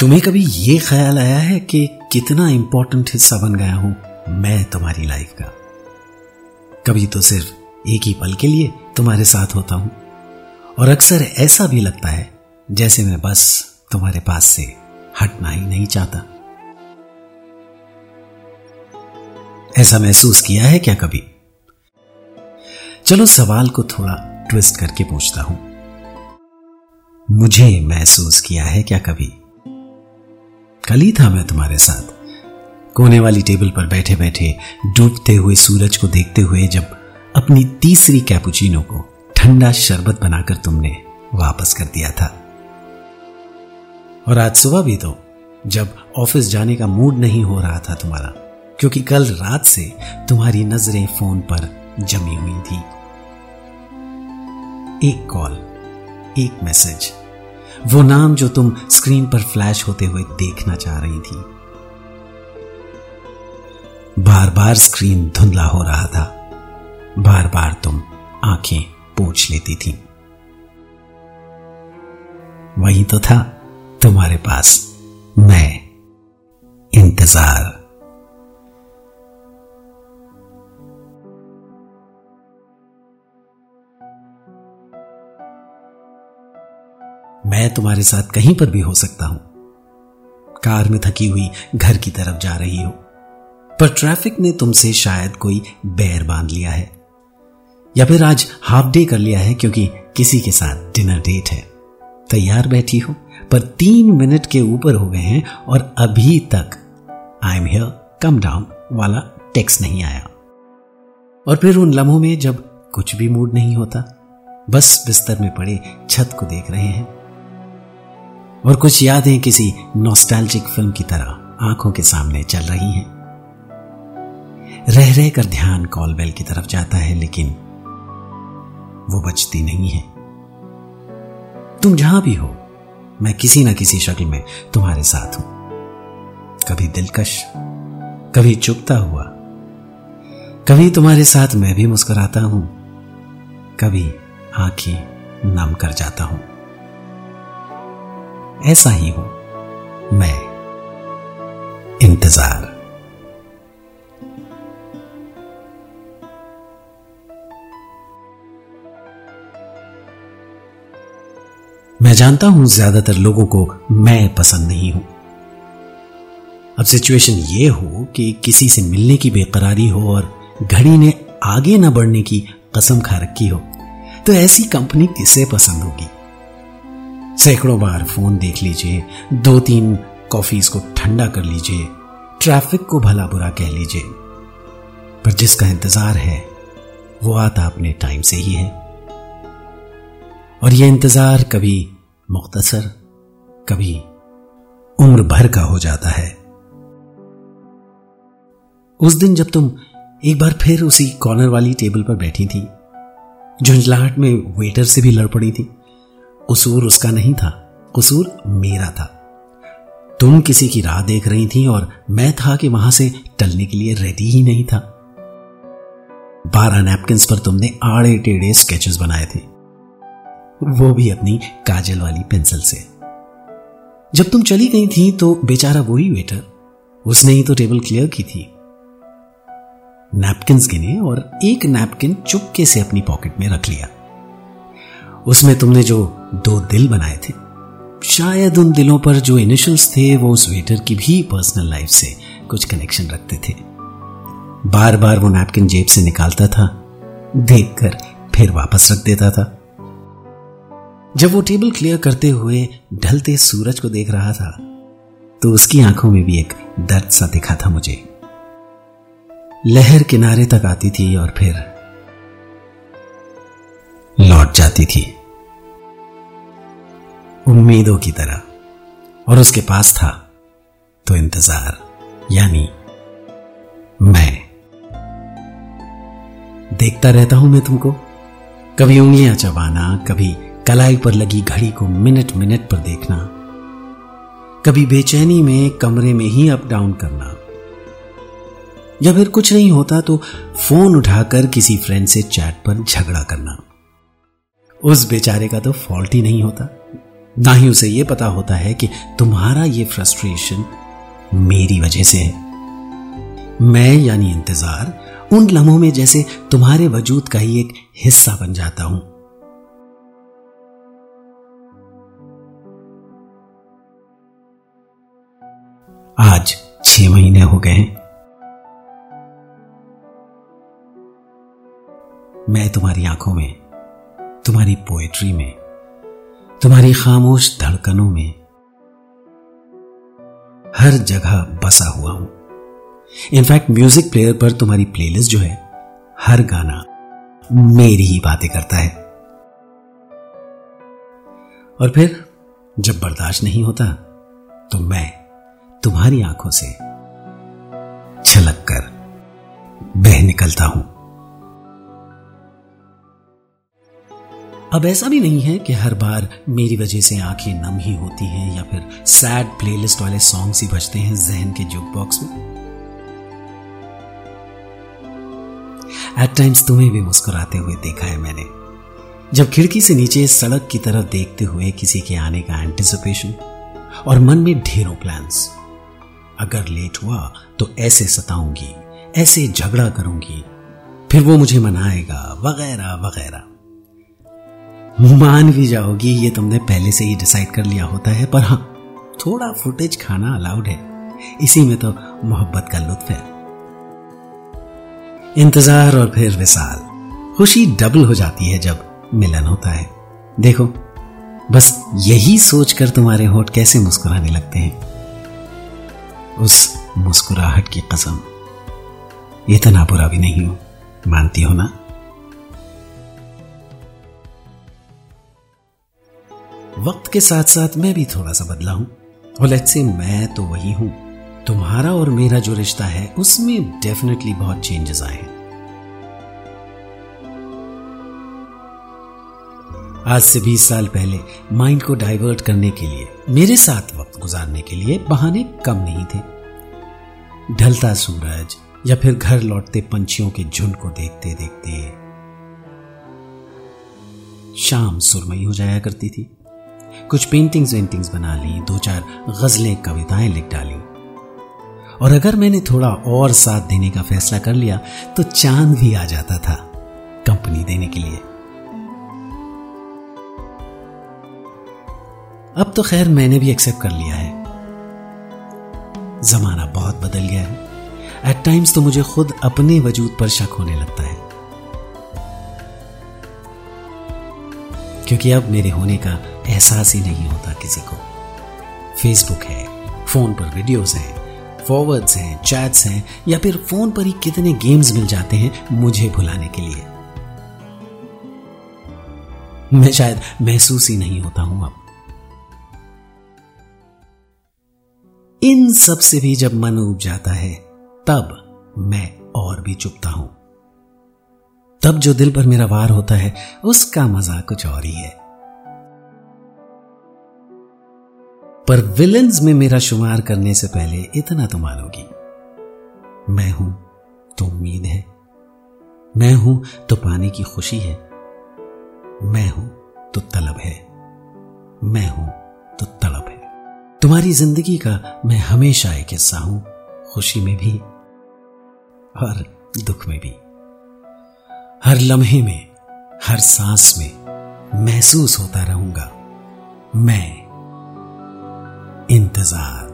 तुम्हें कभी ये ख्याल आया है कि कितना इंपॉर्टेंट हिस्सा बन गया हूँ मैं तुम्हारी लाइफ का? कभी तो सिर्फ़ एक ही पल के लिए तुम्हारे साथ होता हूँ। और अक्सर ऐसा भी लगता है, जैसे मैं बस तुम्हारे पास से हटना ही नहीं चाहता। ऐसा महसूस किया है क्या कभी? चलो सवाल को थोड़ा ट्विस्ट करके पूछता हूँ। मुझे महसूस किया है क्या कभी? कल ही था मैं तुम्हारे साथ। कोने वाली टेबल पर बैठे बैठे डूबते हुए सूरज को देखते हुए जब अपनी तीसरी कैपुचिनो को ठंडा शरबत बनाकर तुमने वापस कर दिया था। और आज सुबह भी तो जब ऑफ़िस जाने का मूड नहीं हो रहा था तुम्हारा, क्योंकि कल रात से तुम्हारी नज़रें फ़ोन पर जमी हुई थी। एक कॉल एक मैसेज। वो नाम जो तुम स्क्रीन पर फ्लैश होते हुए देखना चाह रही थी। बार बार स्क्रीन धुंधला हो रहा था। बार बार तुम आँखें पूछ लेती थी। वही तो था तुम्हारे पास। मैं इंतज़ार। मैं तुम्हारे साथ कहीं पर भी हो सकता हूँ। कार में थकी हुई घर की तरफ़ जा रही हो। पर ट्रैफ़िक ने तुमसे शायद कोई बैर बाँध लिया है। या फिर आज हाफ़ डे कर लिया है क्योंकि किसी के साथ डिनर डेट है। तैयार बैठी हो, पर तीन मिनट के ऊपर हो गए हैं और अभी तक I am here come down वाला टेक्स्ट नहीं आया। और फिर उन लम्हों में जब कुछ भी मूड नहीं होता, बस बिस्तर में पड़े छत को देख रहे हैं। और कुछ यादें किसी नॉस्टैल्जिक फ़िल्म की तरह आँखों के सामने चल रही हैं। रह रह कर ध्यान कॉल बेल की तरफ़ जाता है, लेकिन वो बचती नहीं है। तुम जहाँ भी हो, मैं किसी ना किसी शक्ल में तुम्हारे साथ हूँ। कभी दिलकश, कभी चुपता हुआ, कभी तुम्हारे साथ मैं भी मुस्कुराता हूँ, कभी आँखें नम कर जाता हूँ। ऐसा ही हूँ। मैं इंतज़ार। मैं जानता हूँ ज़्यादातर लोगों को मैं पसंद नहीं हूँ। अब सिचुएशन ये हो कि किसी से मिलने की बेकरारी हो और घड़ी ने आगे न बढ़ने की कसम खा रखी हो तो ऐसी कंपनी किसे पसंद होगी? सैकड़ों बार फ़ोन देख लीजिए, दो तीन कॉफीज को ठंडा कर लीजिए ट्रैफ़िक को भला बुरा कह लीजिए। पर जिसका इंतज़ार है, वो आता अपने टाइम से ही है। और यह इंतज़ार कभी मुख्तसर, कभी उम्र भर का हो जाता है। उस दिन जब तुम एक बार फिर उसी कॉर्नर वाली टेबल पर बैठी थी, झुंझलाहट में वेटर से भी लड़ पड़ी थी। कसूर उसका नहीं था, कसूर मेरा था। तुम किसी की राह देख रही थी और मैं था कि वहाँ से टलने के लिए रेडी ही नहीं था। बारह नैपकिन पर तुमने आड़े टेढ़े स्केचेस बनाए थे। वो भी अपनी काजल वाली पेंसिल से। जब तुम चली गई थी तो बेचारा वही वेटर उसने ही तो टेबल क्लियर की थी। नैपकिन गिने और एक नैपकिन चुपके से अपनी पॉकेट में रख लिया। उसमें तुमने जो दो दिल बनाए थे। शायद उन दिलों पर जो इनिशियल्स थे, वो उस वेटर की भी पर्सनल लाइफ से कुछ कनेक्शन रखते थे। बार बार वो नैपकिन जेब से निकालता था, देखकर फिर वापस रख देता था। जब वो टेबल क्लियर करते हुए ढलते सूरज को देख रहा था तो उसकी आँखों में भी एक दर्द सा दिखा था मुझे। लहर किनारे तक आती थी और फिर लौट जाती थी। उम्मीदों की तरह। और उसके पास था तो इंतज़ार, यानी मैं। देखता रहता हूँ मैं तुमको। कभी उंगलियाँ चबाना, कभी कलाई पर लगी घड़ी को मिनट मिनट पर देखना। कभी बेचैनी में कमरे में ही अप डाउन करना। या फिर कुछ नहीं होता तो फ़ोन उठाकर किसी फ्रेंड से चैट पर झगड़ा करना। उस बेचारे का तो फॉल्ट ही नहीं होता। ना ही उसे यह पता होता है कि तुम्हारा ये फ्रस्ट्रेशन मेरी वजह से है। मैं यानी इंतज़ार उन लम्हों में जैसे तुम्हारे वजूद का ही एक हिस्सा बन जाता हूँ। आज छह महीने हो गए हैं। मैं तुम्हारी आँखों में, तुम्हारी पोएट्री में तुम्हारी खामोश धड़कनों में हर जगह बसा हुआ हूँ। इनफैक्ट म्यूज़िक प्लेयर पर तुम्हारी प्लेलिस्ट जो है, हर गाना मेरी ही बातें करता है। और फिर, जब बर्दाश्त नहीं होता तो मैं तुम्हारी आँखों से छलक कर बह निकलता हूँ। अब ऐसा भी नहीं है कि हर बार मेरी वजह से आँखें नम ही होती हैं या फिर सैड प्लेलिस्ट वाले सॉन्ग्स ही बजते हैं जहन के जुक बॉक्स में। एट टाइम्स तुम्हें भी मुस्कुराते हुए देखा है मैंने। जब खिड़की से नीचे सड़क की तरफ़ देखते हुए किसी के आने का एंटिसिपेशन और मन में ढेरों प्लान्स अगर लेट हुआ तो ऐसे सताऊँगी, ऐसे झगड़ा करूँगी, फिर वो मुझे मनाएगा, वगैरह वगैरह। मान भी जाओगी, ये तुमने पहले से ही डिसाइड कर लिया होता है, पर हाँ थोड़ा फुटेज खाना अलाउड है। इसी में तो मोहब्बत का लुत्फ है। इंतज़ार और फिर विशाल खुशी डबल हो जाती है जब मिलन होता है। देखो, बस यही सोचकर तुम्हारे होठ कैसे मुस्कुराने लगते हैं। उस मुस्कुराहट की कसम। इतना बुरा भी नहीं हूँ। मानती हो ना? वक्त के साथ साथ मैं भी थोड़ा सा बदला हूँ। और लेट्स से मैं तो वही हूँ। तुम्हारा और मेरा जो रिश्ता है, उसमें डेफिनेटली बहुत चेंजेस आए हैं। आज से 20 साल पहले माइंड को डाइवर्ट करने के लिए, मेरे साथ वक्त गुजारने के लिए बहाने कम नहीं थे। ढलता सूरज या फिर घर लौटते पंछियों के झुंड को देखते देखते शाम सुरमई हो जाया करती थी। कुछ पेंटिंग्स वेंटिंग्स बना ली दो चार गजलें, कविताएँ लिख डाली। और अगर मैंने थोड़ा और साथ देने का फैसला कर लिया तो चाँद भी आ जाता था कंपनी देने के लिए। अब तो खैर मैंने भी एक्सेप्ट कर लिया है। जमाना बहुत बदल गया है। एट टाइम्स तो मुझे खुद अपने वजूद पर शक होने लगता है। क्योंकि अब मेरे होने का एहसास ही नहीं होता किसी को। फेसबुक है फ़ोन पर वीडियोस हैं फॉरवर्ड्स हैं चैट्स हैं, या फिर फ़ोन पर ही कितने गेम्स मिल जाते हैं मुझे भुलाने के लिए। मैं शायद महसूस ही नहीं होता हूँ अब। इन सबसे भी जब मन उब जाता है, तब मैं और भी चुपता हूँ। तब जो दिल पर मेरा वार होता है, उसका मज़ा कुछ और ही है। पर विलन्स में मेरा शुमार करने से पहले इतना तो मानोगी। मैं हूँ तो उम्मीद है। मैं हूँ तो पाने की खुशी है। मैं हूँ तो तलब है। मैं हूँ तो तड़प है। तुम्हारी ज़िंदगी का मैं हमेशा एक हिस्सा हूँ, खुशी में भी और दुख में भी। हर लम्हे में हर सांस में महसूस होता रहूँगा। मैं इंतज़ार।